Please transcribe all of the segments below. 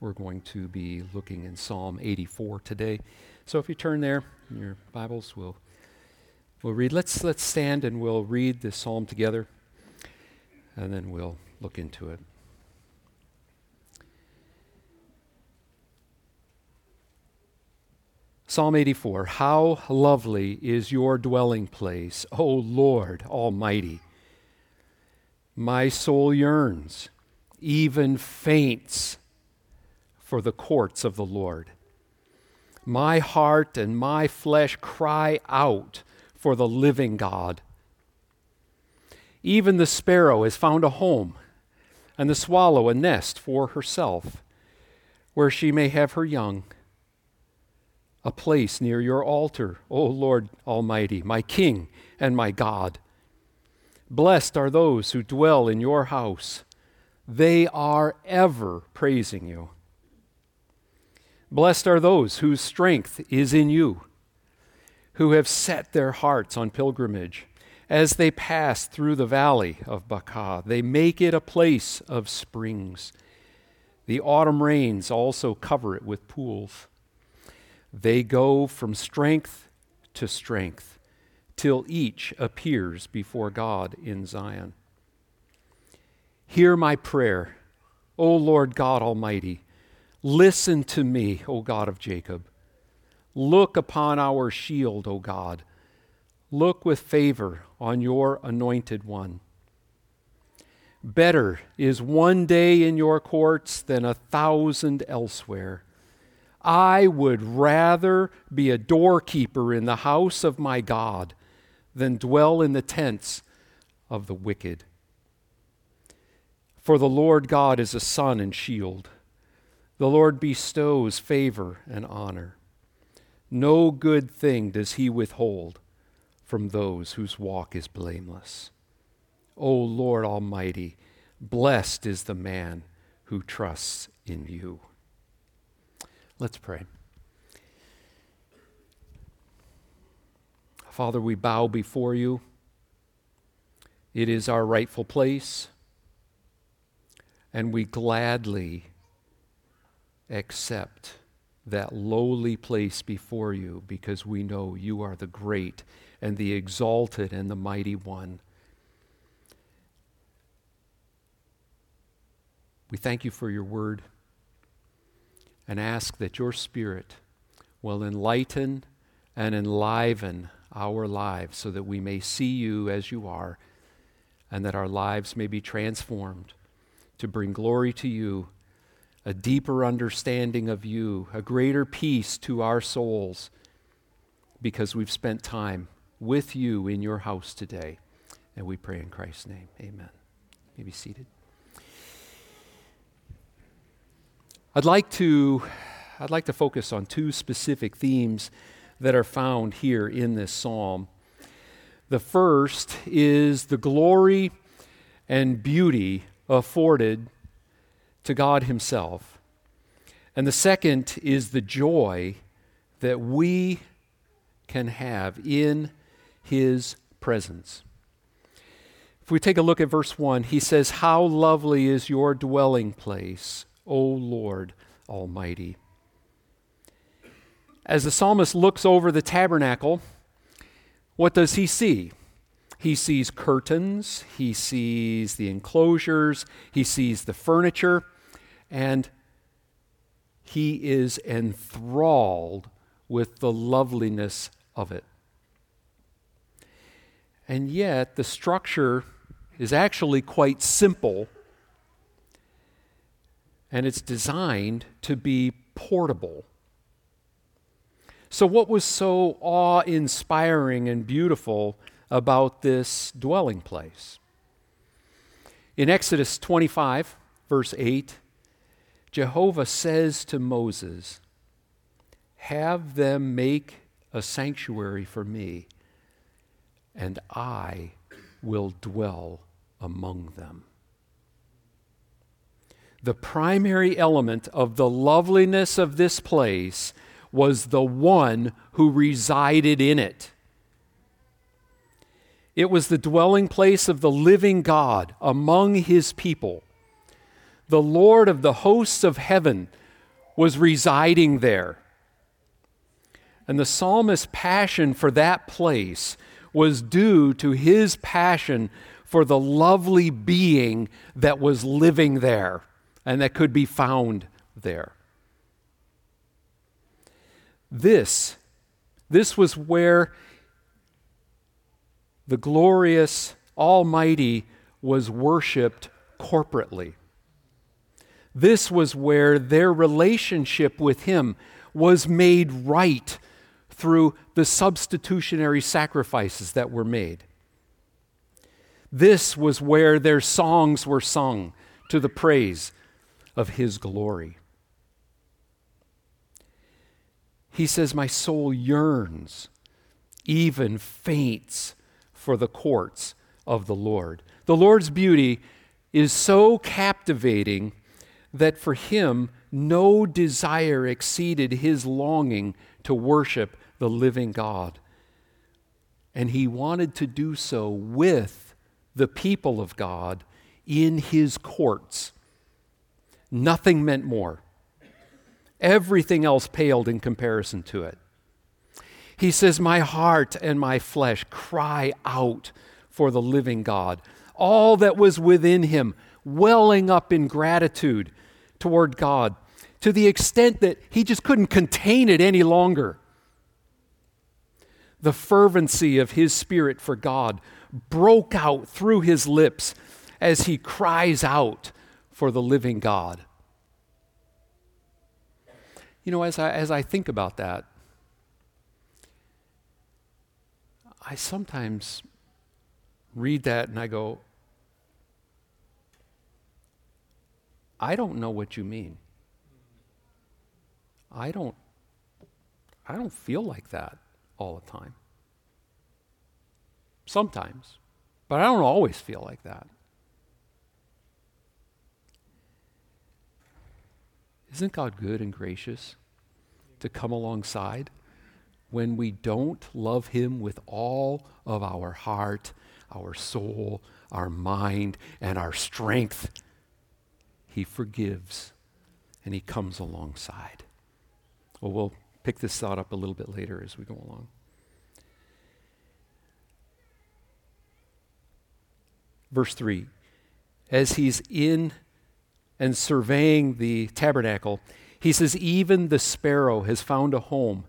We're going to be looking in Psalm 84 today. So if you turn there in your Bibles, we'll, we'll read. Let's, let's stand and we'll read this psalm together, and then we'll look into it. Psalm 84 How lovely is your dwelling place, O Lord Almighty! My soul yearns, even faints for the courts of the Lord. My heart and my flesh cry out for the living God. Even the sparrow has found a home, and the swallow a nest for herself, where she may have her young. A place near your altar, O Lord Almighty, my King and my God. Blessed are those who dwell in your house. They are ever praising you. Blessed are those whose strength is in you, who have set their hearts on pilgrimage. As they pass through the valley of Baca, they make it a place of springs. The autumn rains also cover it with pools. They go from strength to strength till each appears before God in Zion. Hear my prayer, O Lord God Almighty. Listen to me, O God of Jacob. Look upon our shield, O God. Look with favor on your anointed one. Better is one day in your courts than a thousand elsewhere. I would rather be a doorkeeper in the house of my God than dwell in the tents of the wicked. For the Lord God is a sun and shield. The Lord bestows favor and honor. No good thing does he withhold from those whose walk is blameless. O Lord Almighty, blessed is the man who trusts in you. Let's pray. Father, we bow before you. It is our rightful place, and we gladly accept that lowly place before you because we know you are the great and the exalted and the mighty one. We thank you for your word and ask that your Spirit will enlighten and enliven our lives so that we may see you as you are and that our lives may be transformed to bring glory to you a deeper understanding of you, a greater peace to our souls, because we've spent time with you in your house today. And we pray in Christ's name. Amen. You may be seated. I'd like to I'd like to focus on two specific themes that are found here in this psalm. The first is the glory and beauty afforded to God Himself. And the second is the joy that we can have in His presence. If we take a look at verse 1, he says, How lovely is your dwelling place, O Lord Almighty. As the psalmist looks over the tabernacle, what does he see? He sees curtains, he sees the enclosures, he sees the furniture and he is enthralled with the loveliness of it. And yet, the structure is actually quite simple, and it's designed to be portable. So, what was so awe inspiring and beautiful about this dwelling place? In Exodus 25, verse 8, Jehovah says to Moses, Have them make a sanctuary for me, and I will dwell among them. The primary element of the loveliness of this place was the one who resided in it. It was the dwelling place of the living God among his people the Lord of the hosts of heaven was residing there. And the psalmist's passion for that place was due to his passion for the lovely being that was living there and that could be found there. This, this was where the glorious Almighty was worshiped corporately. This was where their relationship with Him was made right through the substitutionary sacrifices that were made. This was where their songs were sung to the praise of His glory. He says, My soul yearns, even faints for the courts of the Lord. The Lord's beauty is so captivating that for him, no desire exceeded his longing to worship the living God. And he wanted to do so with the people of God in his courts. Nothing meant more. Everything else paled in comparison to it. He says, My heart and my flesh cry out for the living God. All that was within him welling up in gratitude toward God to the extent that he just couldn't contain it any longer. The fervency of his spirit for God broke out through his lips as he cries out for the living God. You know, as I, as I think about that, I sometimes read that and I go, I don't know what you mean. I don't I don't feel like that all the time. Sometimes, but I don't always feel like that. Isn't God good and gracious to come alongside when we don't love Him with all of our heart, our soul, our mind, and our strength? He forgives and He comes alongside. Well, we'll pick this thought up a little bit later as we go along. Verse 3 As he's in and surveying the tabernacle, he says, Even the sparrow has found a home,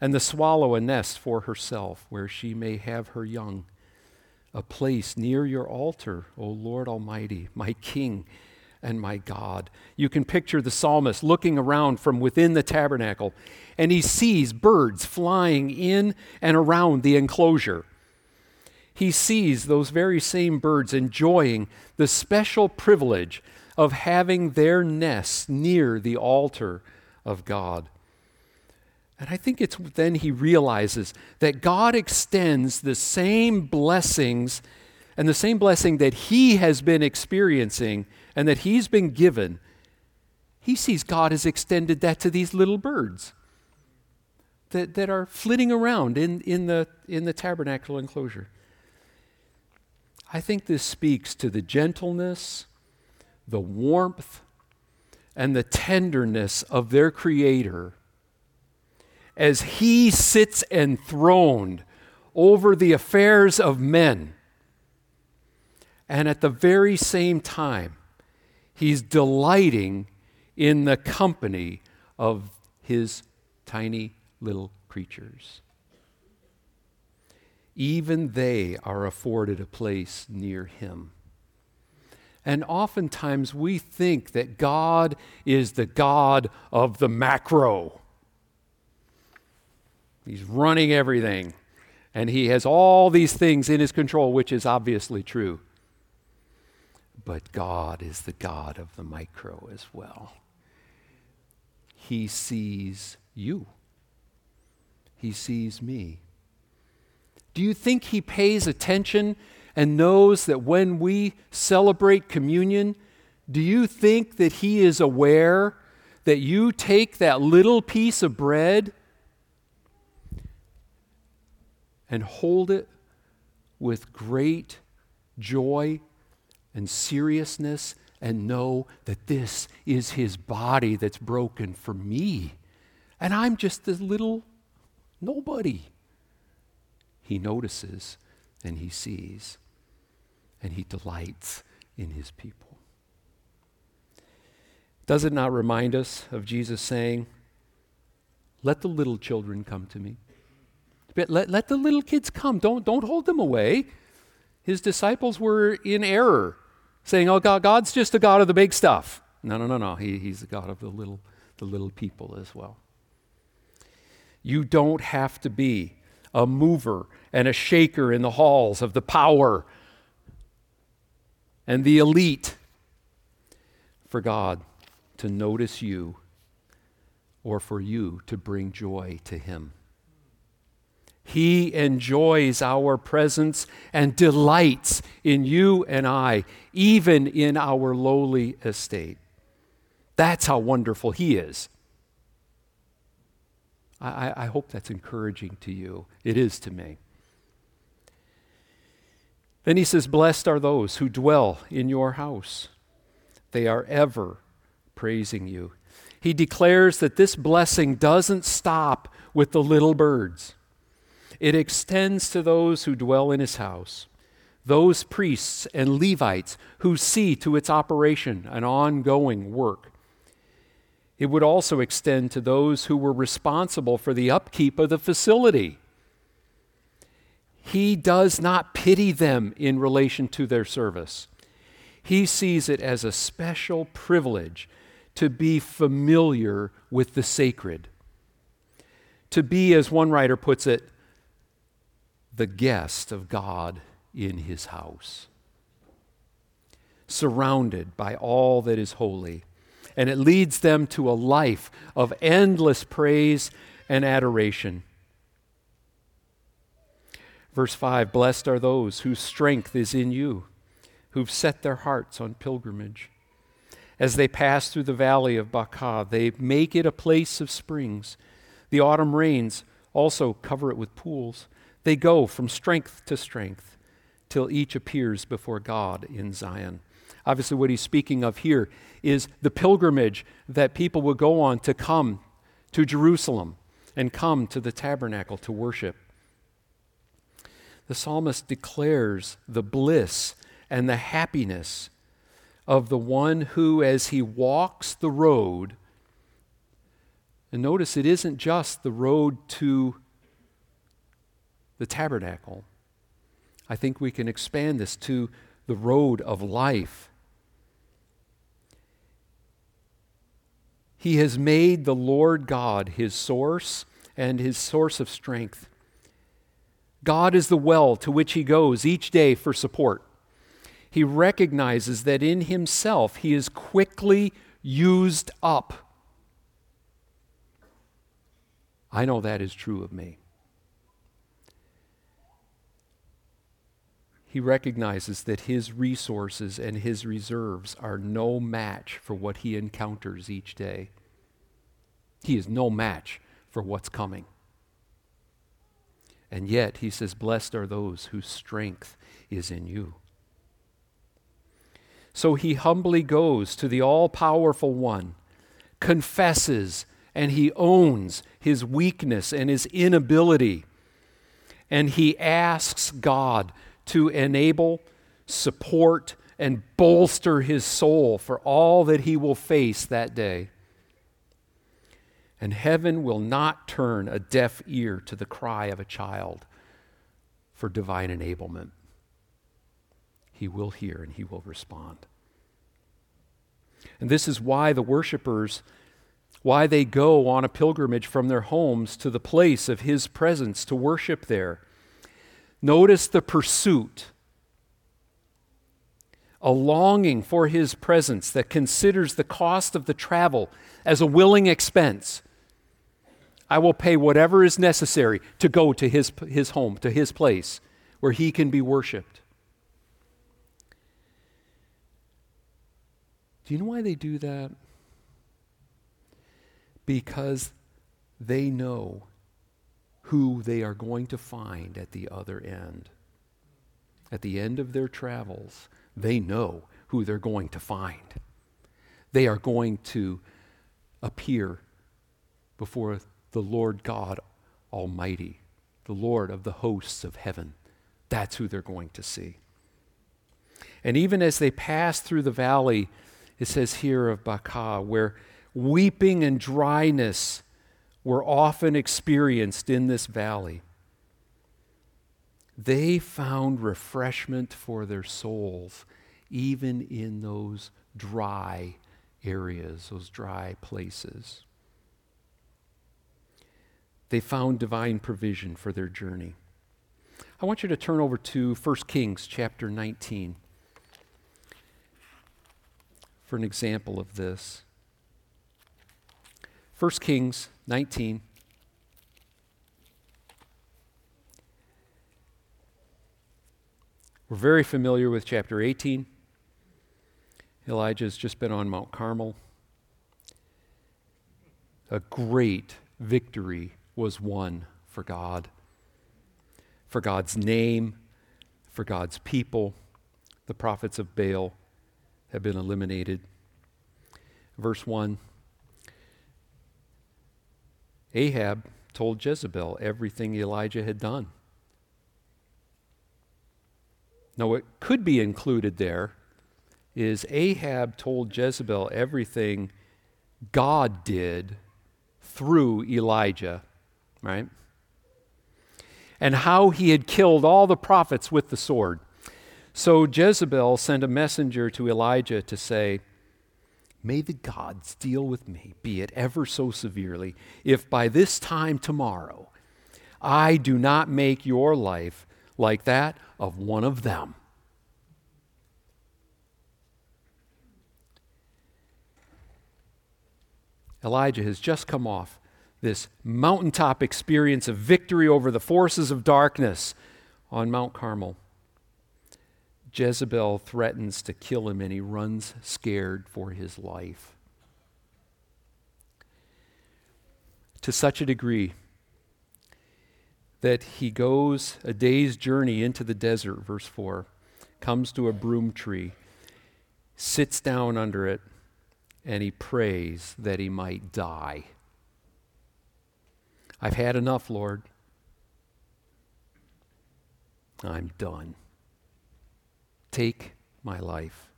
and the swallow a nest for herself, where she may have her young. A place near your altar, O Lord Almighty, my King and my God. You can picture the psalmist looking around from within the tabernacle, and he sees birds flying in and around the enclosure. He sees those very same birds enjoying the special privilege of having their nests near the altar of God. And I think it's then he realizes that God extends the same blessings and the same blessing that he has been experiencing and that he's been given, he sees God has extended that to these little birds that, that are flitting around in, in, the, in the tabernacle enclosure. I think this speaks to the gentleness, the warmth, and the tenderness of their Creator as He sits enthroned over the affairs of men. And at the very same time, He's delighting in the company of his tiny little creatures. Even they are afforded a place near him. And oftentimes we think that God is the God of the macro. He's running everything, and he has all these things in his control, which is obviously true. But God is the God of the micro as well. He sees you, He sees me. Do you think He pays attention and knows that when we celebrate communion, do you think that He is aware that you take that little piece of bread and hold it with great joy and seriousness and know that this is his body that's broken for me. And I'm just a little nobody. He notices and he sees and he delights in his people. Does it not remind us of Jesus saying, Let the little children come to me? Let, let the little kids come. Don't, don't hold them away. His disciples were in error, saying, Oh, God, God's just the God of the big stuff. No, no, no, no. He, he's the God of the little, the little people as well. You don't have to be a mover and a shaker in the halls of the power and the elite for God to notice you or for you to bring joy to Him. He enjoys our presence and delights in you and I, even in our lowly estate. That's how wonderful He is. I, I, hope that's encouraging to you. It is to me. Then he says, Blessed are those who dwell in your house. They are ever praising you. He declares that this blessing doesn't stop with the little birds, it extends to those who dwell in his house, those priests and Levites who see to its operation an ongoing work. It would also extend to those who were responsible for the upkeep of the facility. He does not pity them in relation to their service. He sees it as a special privilege to be familiar with the sacred. To be, as one writer puts it, the guest of God in his house, surrounded by all that is holy. And it leads them to a life of endless praise and adoration. Verse 5 Blessed are those whose strength is in you, who've set their hearts on pilgrimage. As they pass through the valley of Baca, they make it a place of springs. The autumn rains also cover it with pools. They go from strength to strength till each appears before God in Zion. Obviously, what he's speaking of here is the pilgrimage that people will go on to come to Jerusalem and come to the tabernacle to worship the psalmist declares the bliss and the happiness of the one who, as he walks the road, and notice it isn't just the road to the tabernacle. I think we can expand this to the road of life. He has made the Lord God his source and his source of strength. God is the well to which he goes each day for support. He recognizes that in himself he is quickly used up. I know that is true of me. He recognizes that his resources and his reserves are no match for what he encounters each day. He is no match for what's coming. And yet, he says, Blessed are those whose strength is in you. So he humbly goes to the all powerful one, confesses, and he owns his weakness and his inability. And he asks God to enable, support, and bolster his soul for all that he will face that day. And heaven will not turn a deaf ear to the cry of a child for divine enablement. He will hear and he will respond. And this is why the worshipers why they go on a pilgrimage from their homes to the place of his presence to worship there. Notice the pursuit, a longing for his presence that considers the cost of the travel as a willing expense I will pay whatever is necessary to go to his, his home, to his place, where he can be worshiped. Do you know why they do that? Because they know who they are going to find at the other end. At the end of their travels, they know who they're going to find. They are going to appear before the Lord God Almighty, the Lord of the hosts of heaven. That's who they're going to see. And even as they pass through the valley, it says here of Baca, where weeping and dryness were often experienced in this valley, they found refreshment for their souls, even in those dry areas, those dry places. They found divine provision for their journey. I want you to turn over to 1 Kings chapter 19 for an example of this. 1 Kings 19. We're very familiar with chapter 18. Elijah has just been on Mount Carmel. A great victory was won for God for God's name, for God's people. The prophets of Baal have been eliminated. Verse 1 Ahab told Jezebel everything Elijah had done. Now, what could be included there is Ahab told Jezebel everything God did through Elijah, right? and how he had killed all the prophets with the sword. So Jezebel sent a messenger to Elijah to say, May the gods deal with me, be it ever so severely, if by this time tomorrow I do not make your life like that of one of them. Elijah has just come off this mountaintop experience of victory over the forces of darkness on Mount Carmel. Jezebel threatens to kill him and he runs scared for his life. To such a degree that he goes a day's journey into the desert, verse 4, comes to a broom tree, sits down under it, and he prays that he might die. I've had enough, Lord. I'm done. Take my life.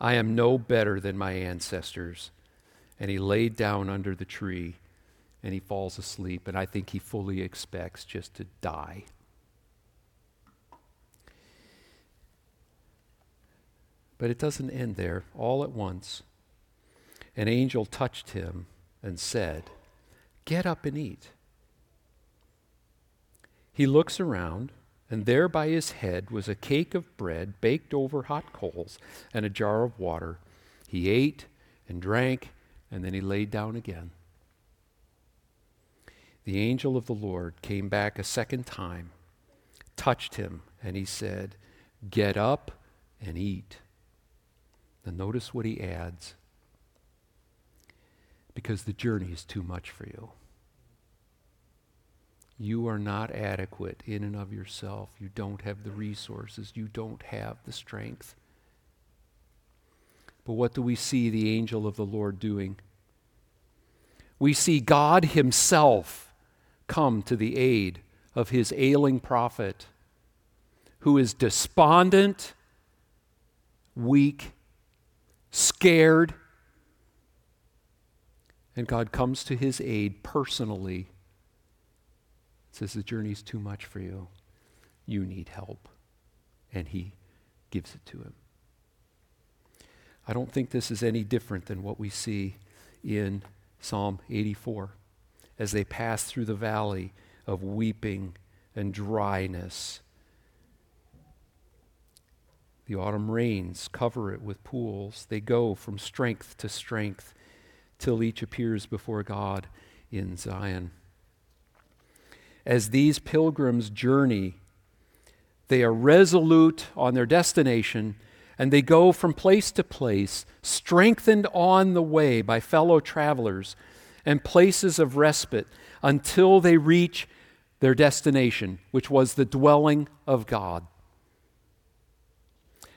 I am no better than my ancestors. And he laid down under the tree and he falls asleep. And I think he fully expects just to die. But it doesn't end there. All at once, an angel touched him and said, Get up and eat. He looks around, and there by his head was a cake of bread baked over hot coals and a jar of water. He ate and drank, and then he laid down again. The angel of the Lord came back a second time, touched him, and he said, Get up and eat. Then notice what he adds because the journey is too much for you. You are not adequate in and of yourself. You don't have the resources. You don't have the strength. But what do we see the angel of the Lord doing? We see God Himself come to the aid of His ailing prophet who is despondent, weak, scared, and God comes to his aid personally. Says, The journey's too much for you. You need help. And he gives it to him. I don't think this is any different than what we see in Psalm 84 as they pass through the valley of weeping and dryness. The autumn rains cover it with pools. They go from strength to strength till each appears before God in Zion. As these pilgrims journey, they are resolute on their destination and they go from place to place, strengthened on the way by fellow travelers and places of respite until they reach their destination, which was the dwelling of God.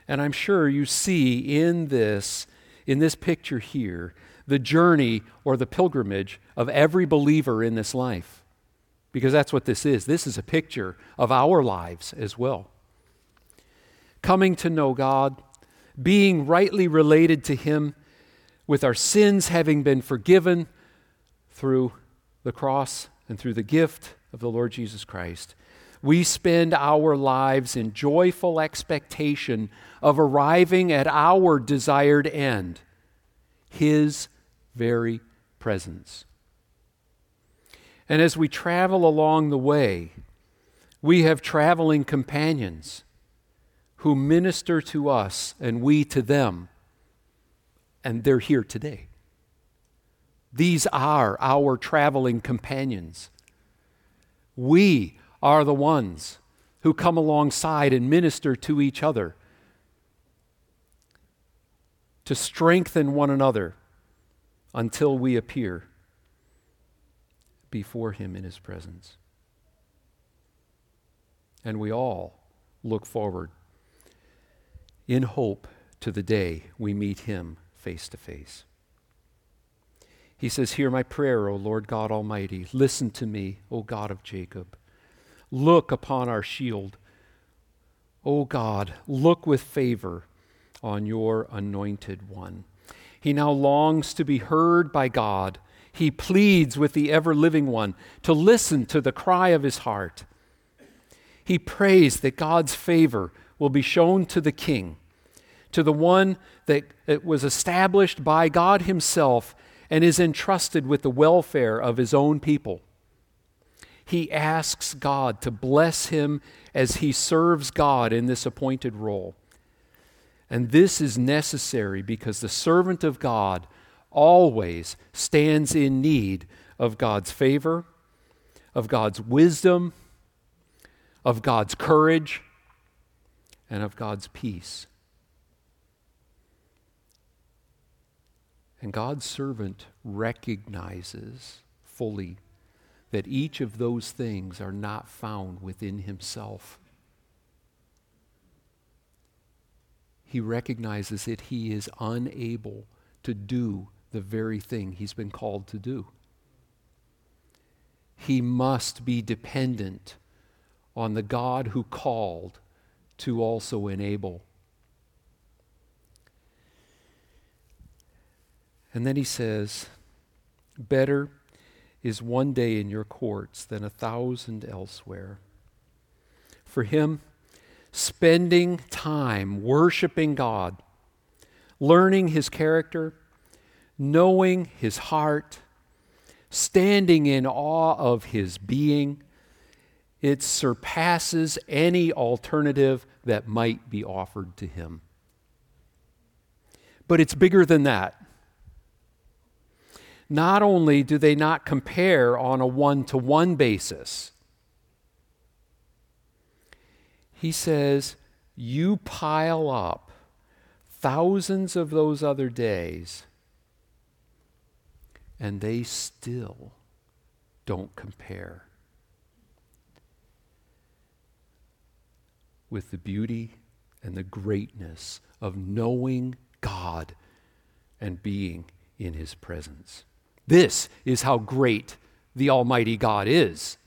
And I'm sure you see in this, in this picture here, the journey or the pilgrimage of every believer in this life. Because that's what this is. This is a picture of our lives as well. Coming to know God, being rightly related to Him, with our sins having been forgiven through the cross and through the gift of the Lord Jesus Christ. We spend our lives in joyful expectation of arriving at our desired end, His very presence. And as we travel along the way, we have traveling companions who minister to us and we to them, and they're here today. These are our traveling companions. We are the ones who come alongside and minister to each other to strengthen one another until we appear before Him in His presence. And we all look forward in hope to the day we meet Him face to face. He says, Hear my prayer, O Lord God Almighty. Listen to me, O God of Jacob. Look upon our shield. O God, look with favor on your anointed one. He now longs to be heard by God. He pleads with the ever living one to listen to the cry of his heart. He prays that God's favor will be shown to the king, to the one that, was established by God himself and is entrusted with the welfare of his own people. He asks God to bless him as he serves God in this appointed role. And this is necessary because the servant of God always stands in need of God's favor, of God's wisdom, of God's courage, and of God's peace. And God's servant recognizes fully that each of those things are not found within himself. He recognizes that he is unable to do the very thing he's been called to do. He must be dependent on the God who called to also enable. And then he says, Better is one day in your courts than a thousand elsewhere. For him, spending time worshiping God, learning his character, knowing his heart, standing in awe of his being, it surpasses any alternative that might be offered to him. But it's bigger than that not only do they not compare on a one to one basis, he says, you pile up thousands of those other days, and they still don't compare with the beauty and the greatness of knowing God and being in His presence. This is how great the Almighty God is.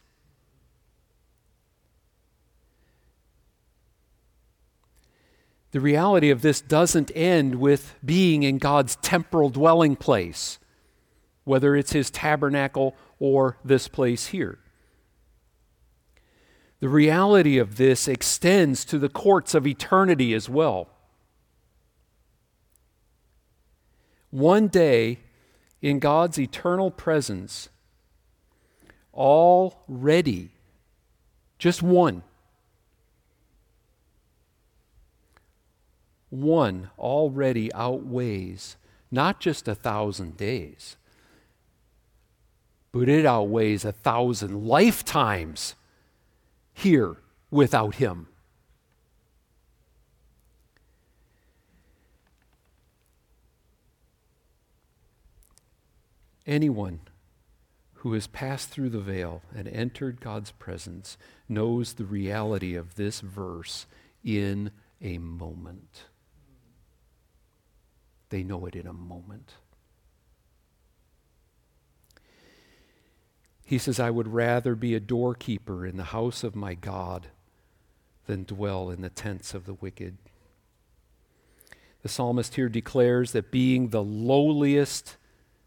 The reality of this doesn't end with being in God's temporal dwelling place, whether it's his tabernacle or this place here. The reality of this extends to the courts of eternity as well. One day, in God's eternal presence already, just one, one already outweighs not just a thousand days, but it outweighs a thousand lifetimes here without Him. Anyone who has passed through the veil and entered God's presence knows the reality of this verse in a moment. They know it in a moment. He says, I would rather be a doorkeeper in the house of my God than dwell in the tents of the wicked. The psalmist here declares that being the lowliest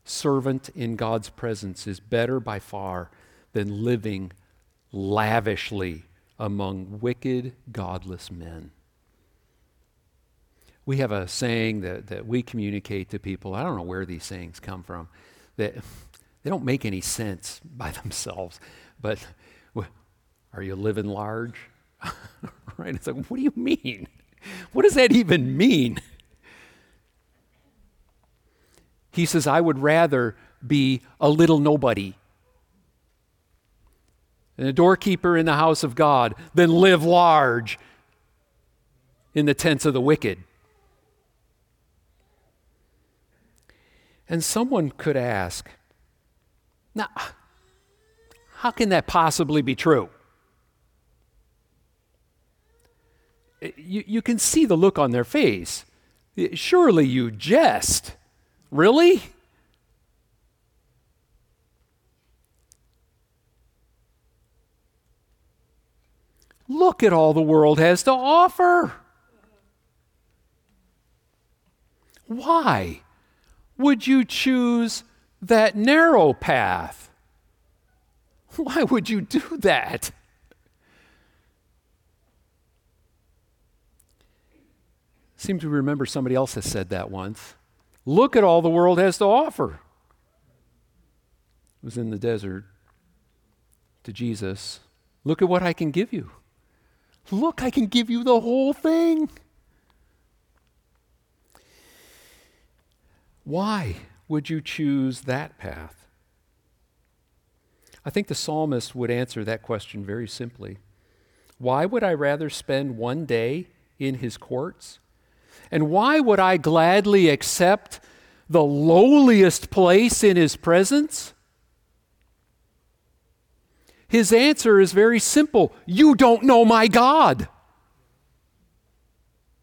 servant in God's presence is better by far than living lavishly among wicked, godless men. We have a saying that, that we communicate to people. I don't know where these sayings come from. That they don't make any sense by themselves. But are you living large? right? It's like, what do you mean? What does that even mean? He says, I would rather be a little nobody and a doorkeeper in the house of God than live large in the tents of the wicked. And someone could ask, now, how can that possibly be true? You, you can see the look on their face. Surely you jest. Really? Look at all the world has to offer. Why would you choose that narrow path? Why would you do that? Seem to remember somebody else has said that once. Look at all the world has to offer. It was in the desert to Jesus. Look at what I can give you. Look, I can give you the whole thing. Why would you choose that path? I think the psalmist would answer that question very simply. Why would I rather spend one day in his courts and why would I gladly accept the lowliest place in his presence? His answer is very simple You don't know my God.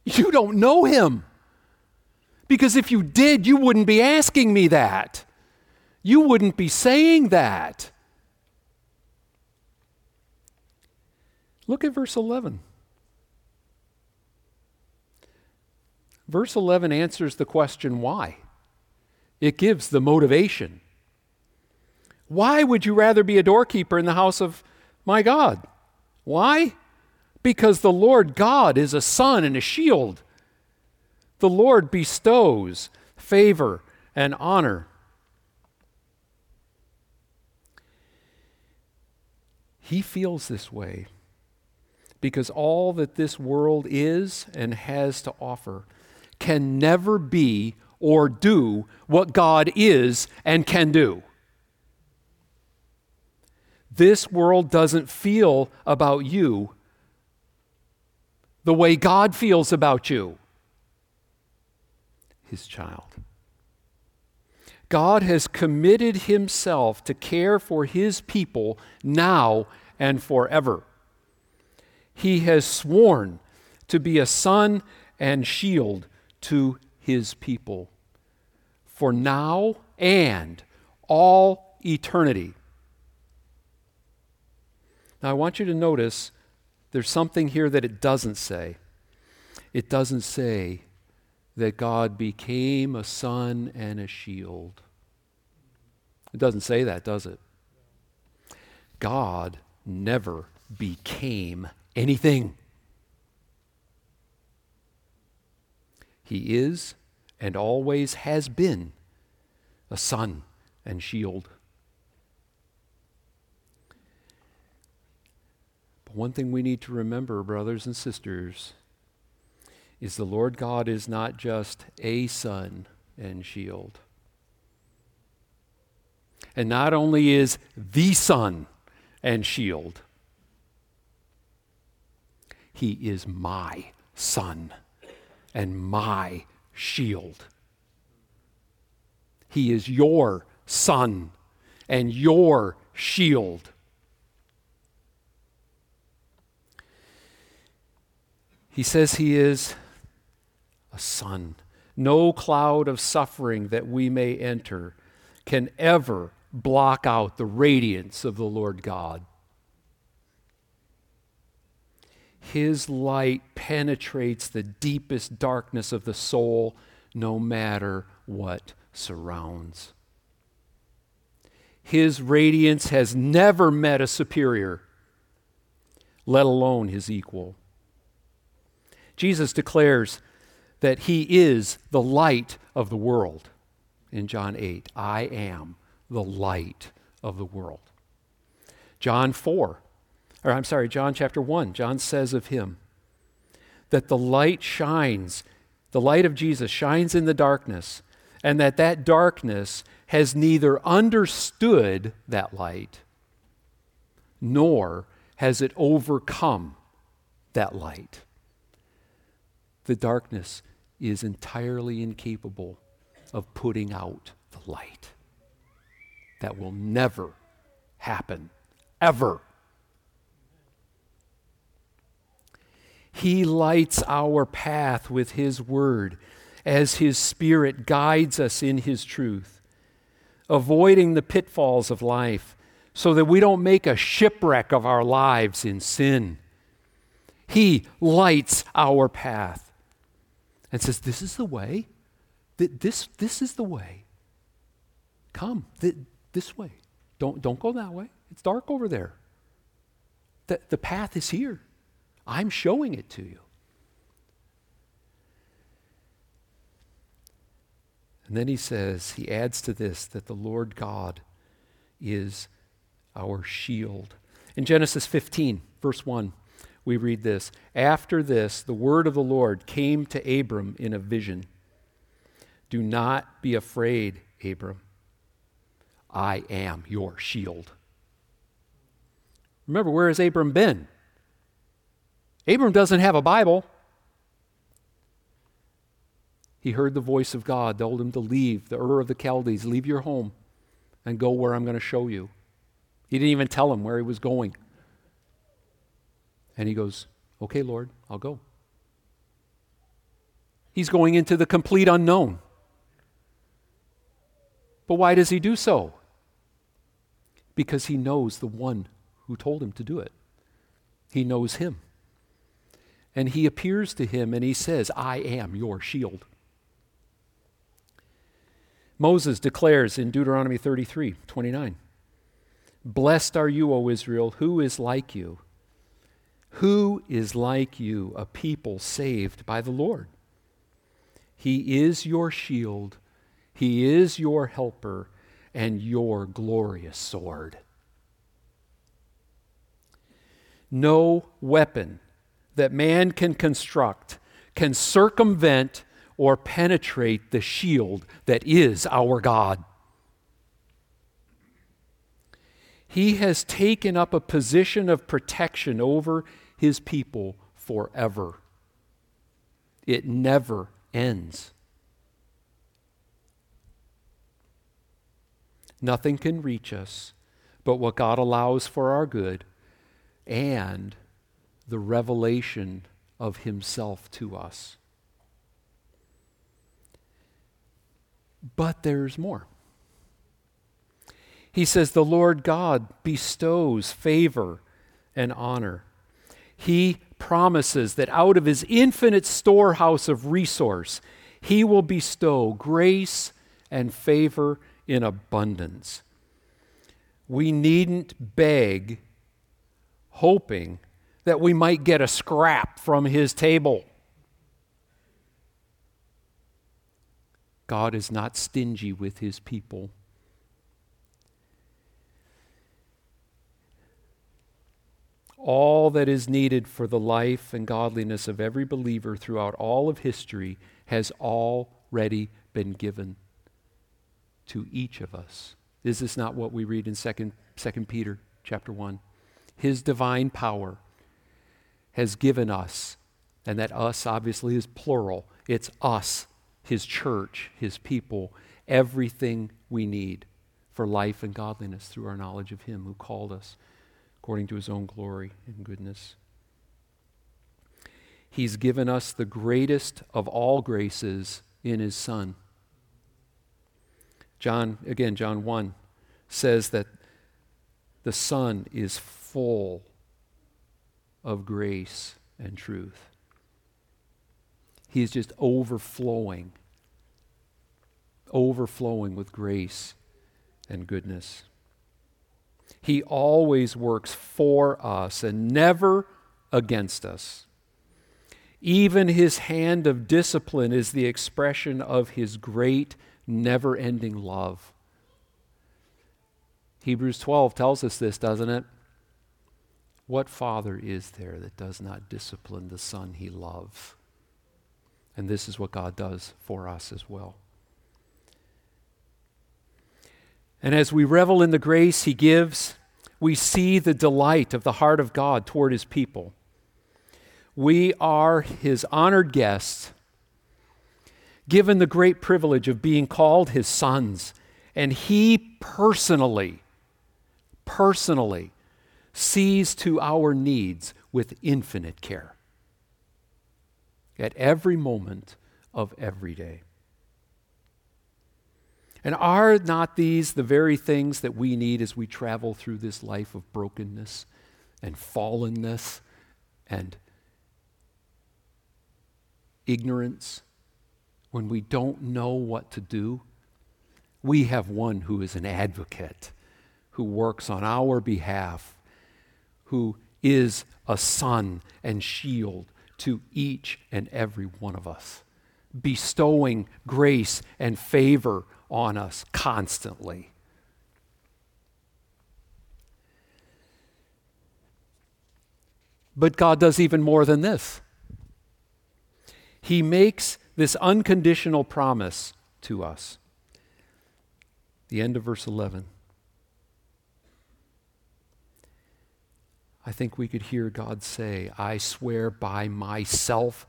You don't know him. Because if you did, you wouldn't be asking me that. You wouldn't be saying that. Look at verse 11. Verse 11 answers the question why. It gives the motivation. Why would you rather be a doorkeeper in the house of my God? Why? Because the Lord God is a sun and a shield. The Lord bestows favor and honor. He feels this way because all that this world is and has to offer can never be or do what God is and can do. This world doesn't feel about you the way God feels about you, his child. God has committed himself to care for his people now and forever. He has sworn to be a sun and shield to his people for now and all eternity. Now, I want you to notice there's something here that it doesn't say. It doesn't say that God became a sun and a shield. It doesn't say that, does it? God never became anything. He is and always has been a sun and shield. But one thing we need to remember, brothers and sisters, is the Lord God is not just a sun and shield. And not only is the sun and shield, he is my sun and my shield. He is your sun and your shield. He says he is a sun. no cloud of suffering that we may enter can ever block out the radiance of the Lord God. His light penetrates the deepest darkness of the soul, no matter what surrounds. His radiance has never met a superior, let alone his equal. Jesus declares that he is the light of the world in John 8. I am the light of the world. John 4, or I'm sorry, John chapter 1, John says of him that the light shines, the light of Jesus shines in the darkness, and that that darkness has neither understood that light nor has it overcome that light. The darkness is entirely incapable of putting out the light. That will never happen, ever. He lights our path with His Word as His Spirit guides us in His truth, avoiding the pitfalls of life so that we don't make a shipwreck of our lives in sin. He lights our path and says, This is the way. This, this is the way. Come this way. Don't, don't go that way. It's dark over there. The, the path is here. I'm showing it to you. And then he says, he adds to this that the Lord God is our shield. In Genesis 15, verse 1, we read this After this, the word of the Lord came to Abram in a vision. Do not be afraid, Abram. I am your shield. Remember, where has Abram been? Abram doesn't have a Bible. He heard the voice of God, told him to leave the Ur of the Chaldees, leave your home, and go where I'm going to show you. He didn't even tell him where he was going. And he goes, Okay, Lord, I'll go. He's going into the complete unknown. But why does he do so? Because he knows the one who told him to do it. He knows him. And he appears to him and he says, I am your shield. Moses declares in Deuteronomy 33 29, Blessed are you, O Israel, who is like you? Who is like you, a people saved by the Lord? He is your shield, He is your helper, and your glorious sword. No weapon that man can construct can circumvent or penetrate the shield that is our God. He has taken up a position of protection over his people forever. It never ends. Nothing can reach us but what God allows for our good and the revelation of Himself to us. But there's more. He says, The Lord God bestows favor and honor. He promises that out of His infinite storehouse of resource, He will bestow grace and favor in abundance. We needn't beg, hoping that we might get a scrap from his table. God is not stingy with his people. All that is needed for the life and godliness of every believer throughout all of history has already been given to each of us. Is this not what we read in 2, 2 Peter chapter 1? His divine power has given us, and that us obviously is plural. It's us, His church, His people, everything we need for life and godliness through our knowledge of Him who called us according to His own glory and goodness. He's given us the greatest of all graces in his Son. John, again, John 1 says that the Son is full of grace and truth. He is just overflowing, overflowing with grace and goodness. He always works for us and never against us. Even his hand of discipline is the expression of his great, never ending love. Hebrews 12 tells us this, doesn't it? What father is there that does not discipline the son he loves? And this is what God does for us as well. And as we revel in the grace he gives, we see the delight of the heart of God toward his people. We are his honored guests, given the great privilege of being called his sons, and he personally, personally sees to our needs with infinite care at every moment of every day. And are not these the very things that we need as we travel through this life of brokenness and fallenness and ignorance? When we don't know what to do, we have one who is an advocate, who works on our behalf, who is a sun and shield to each and every one of us, bestowing grace and favor on us constantly. But God does even more than this. He makes this unconditional promise to us. The end of verse 11. I think we could hear God say, I swear by myself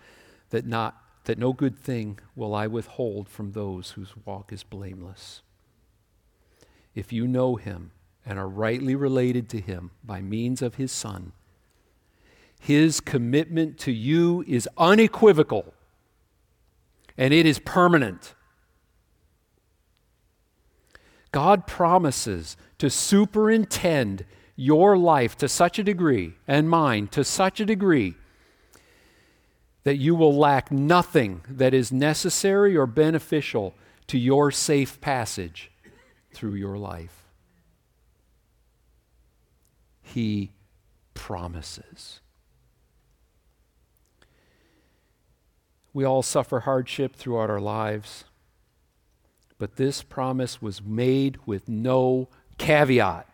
that not that no good thing will I withhold from those whose walk is blameless. If you know him and are rightly related to him by means of his Son, his commitment to you is unequivocal and it is permanent. God promises to superintend your life to such a degree, and mine to such a degree, that you will lack nothing that is necessary or beneficial to your safe passage through your life. He promises. We all suffer hardship throughout our lives, but this promise was made with no caveat.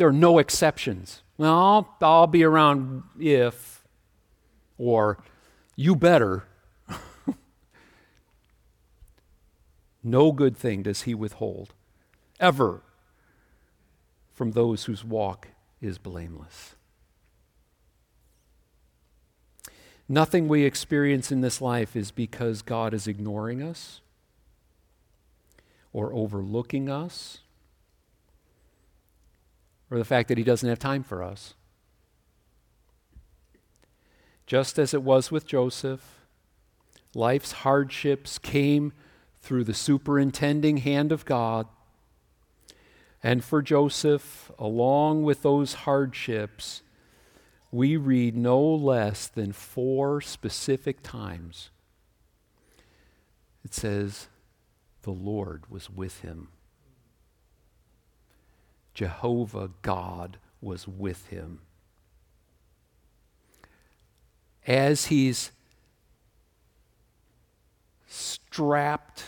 There are no exceptions. Well, I'll be around if, or you better. no good thing does he withhold, ever, from those whose walk is blameless. Nothing we experience in this life is because God is ignoring us or overlooking us or the fact that He doesn't have time for us. Just as it was with Joseph, life's hardships came through the superintending hand of God. And for Joseph, along with those hardships, we read no less than four specific times. It says, the Lord was with him. Jehovah God was with him. As he's strapped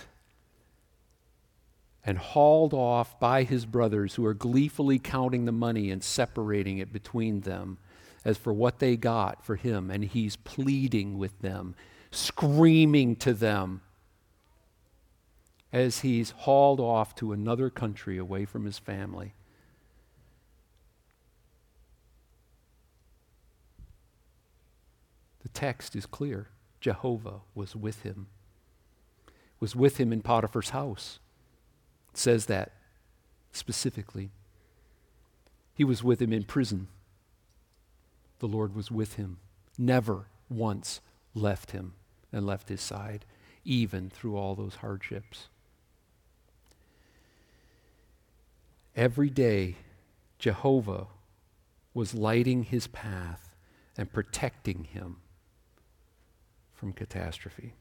and hauled off by his brothers who are gleefully counting the money and separating it between them as for what they got for him, and he's pleading with them, screaming to them as he's hauled off to another country away from his family. The text is clear. Jehovah was with him. Was with him in Potiphar's house. It says that specifically. He was with him in prison. The Lord was with him. Never once left him and left his side, even through all those hardships. Every day, Jehovah was lighting his path and protecting him from catastrophe.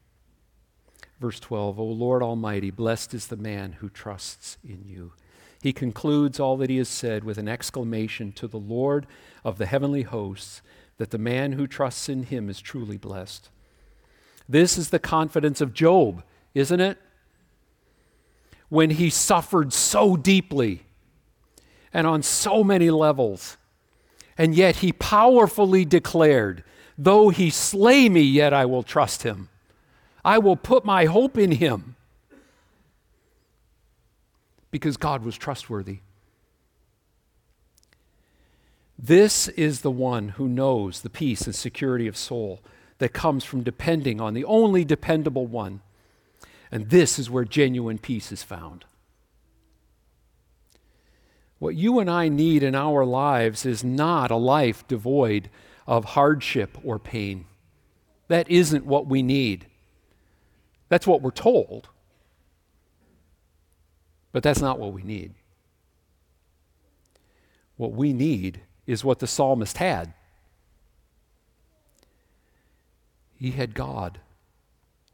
Verse 12, O Lord Almighty, blessed is the man who trusts in you. He concludes all that he has said with an exclamation to the Lord of the heavenly hosts that the man who trusts in him is truly blessed. This is the confidence of Job, isn't it? When he suffered so deeply and on so many levels, and yet he powerfully declared, Though he slay me, yet I will trust him. I will put my hope in him. Because God was trustworthy. This is the one who knows the peace and security of soul that comes from depending on the only dependable one. And this is where genuine peace is found. What you and I need in our lives is not a life devoid of hardship or pain. That isn't what we need. That's what we're told. But that's not what we need. What we need is what the psalmist had. He had God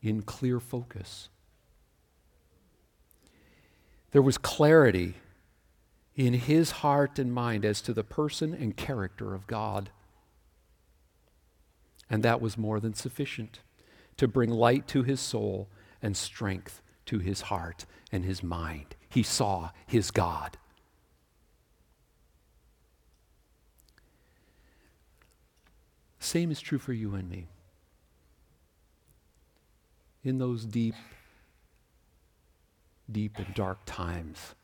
in clear focus. There was clarity in his heart and mind as to the person and character of God. And that was more than sufficient to bring light to his soul and strength to his heart and his mind. He saw his God. Same is true for you and me. In those deep, deep and dark times,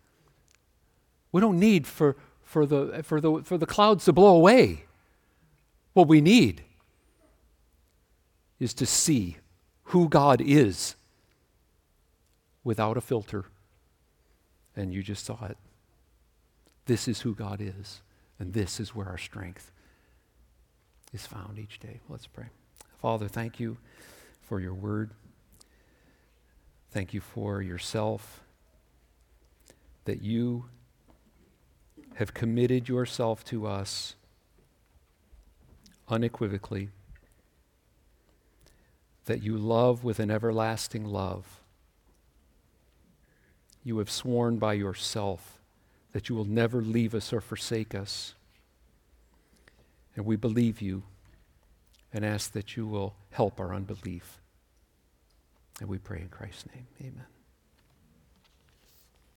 we don't need for, for, the, for, the, for the clouds to blow away. What we need is to see who God is without a filter. And you just saw it. This is who God is, and this is where our strength is found each day. Let's pray. Father, thank you for your word. Thank you for yourself, that you have committed yourself to us unequivocally that you love with an everlasting love. You have sworn by yourself that you will never leave us or forsake us. And we believe you and ask that you will help our unbelief. And we pray in Christ's name. Amen.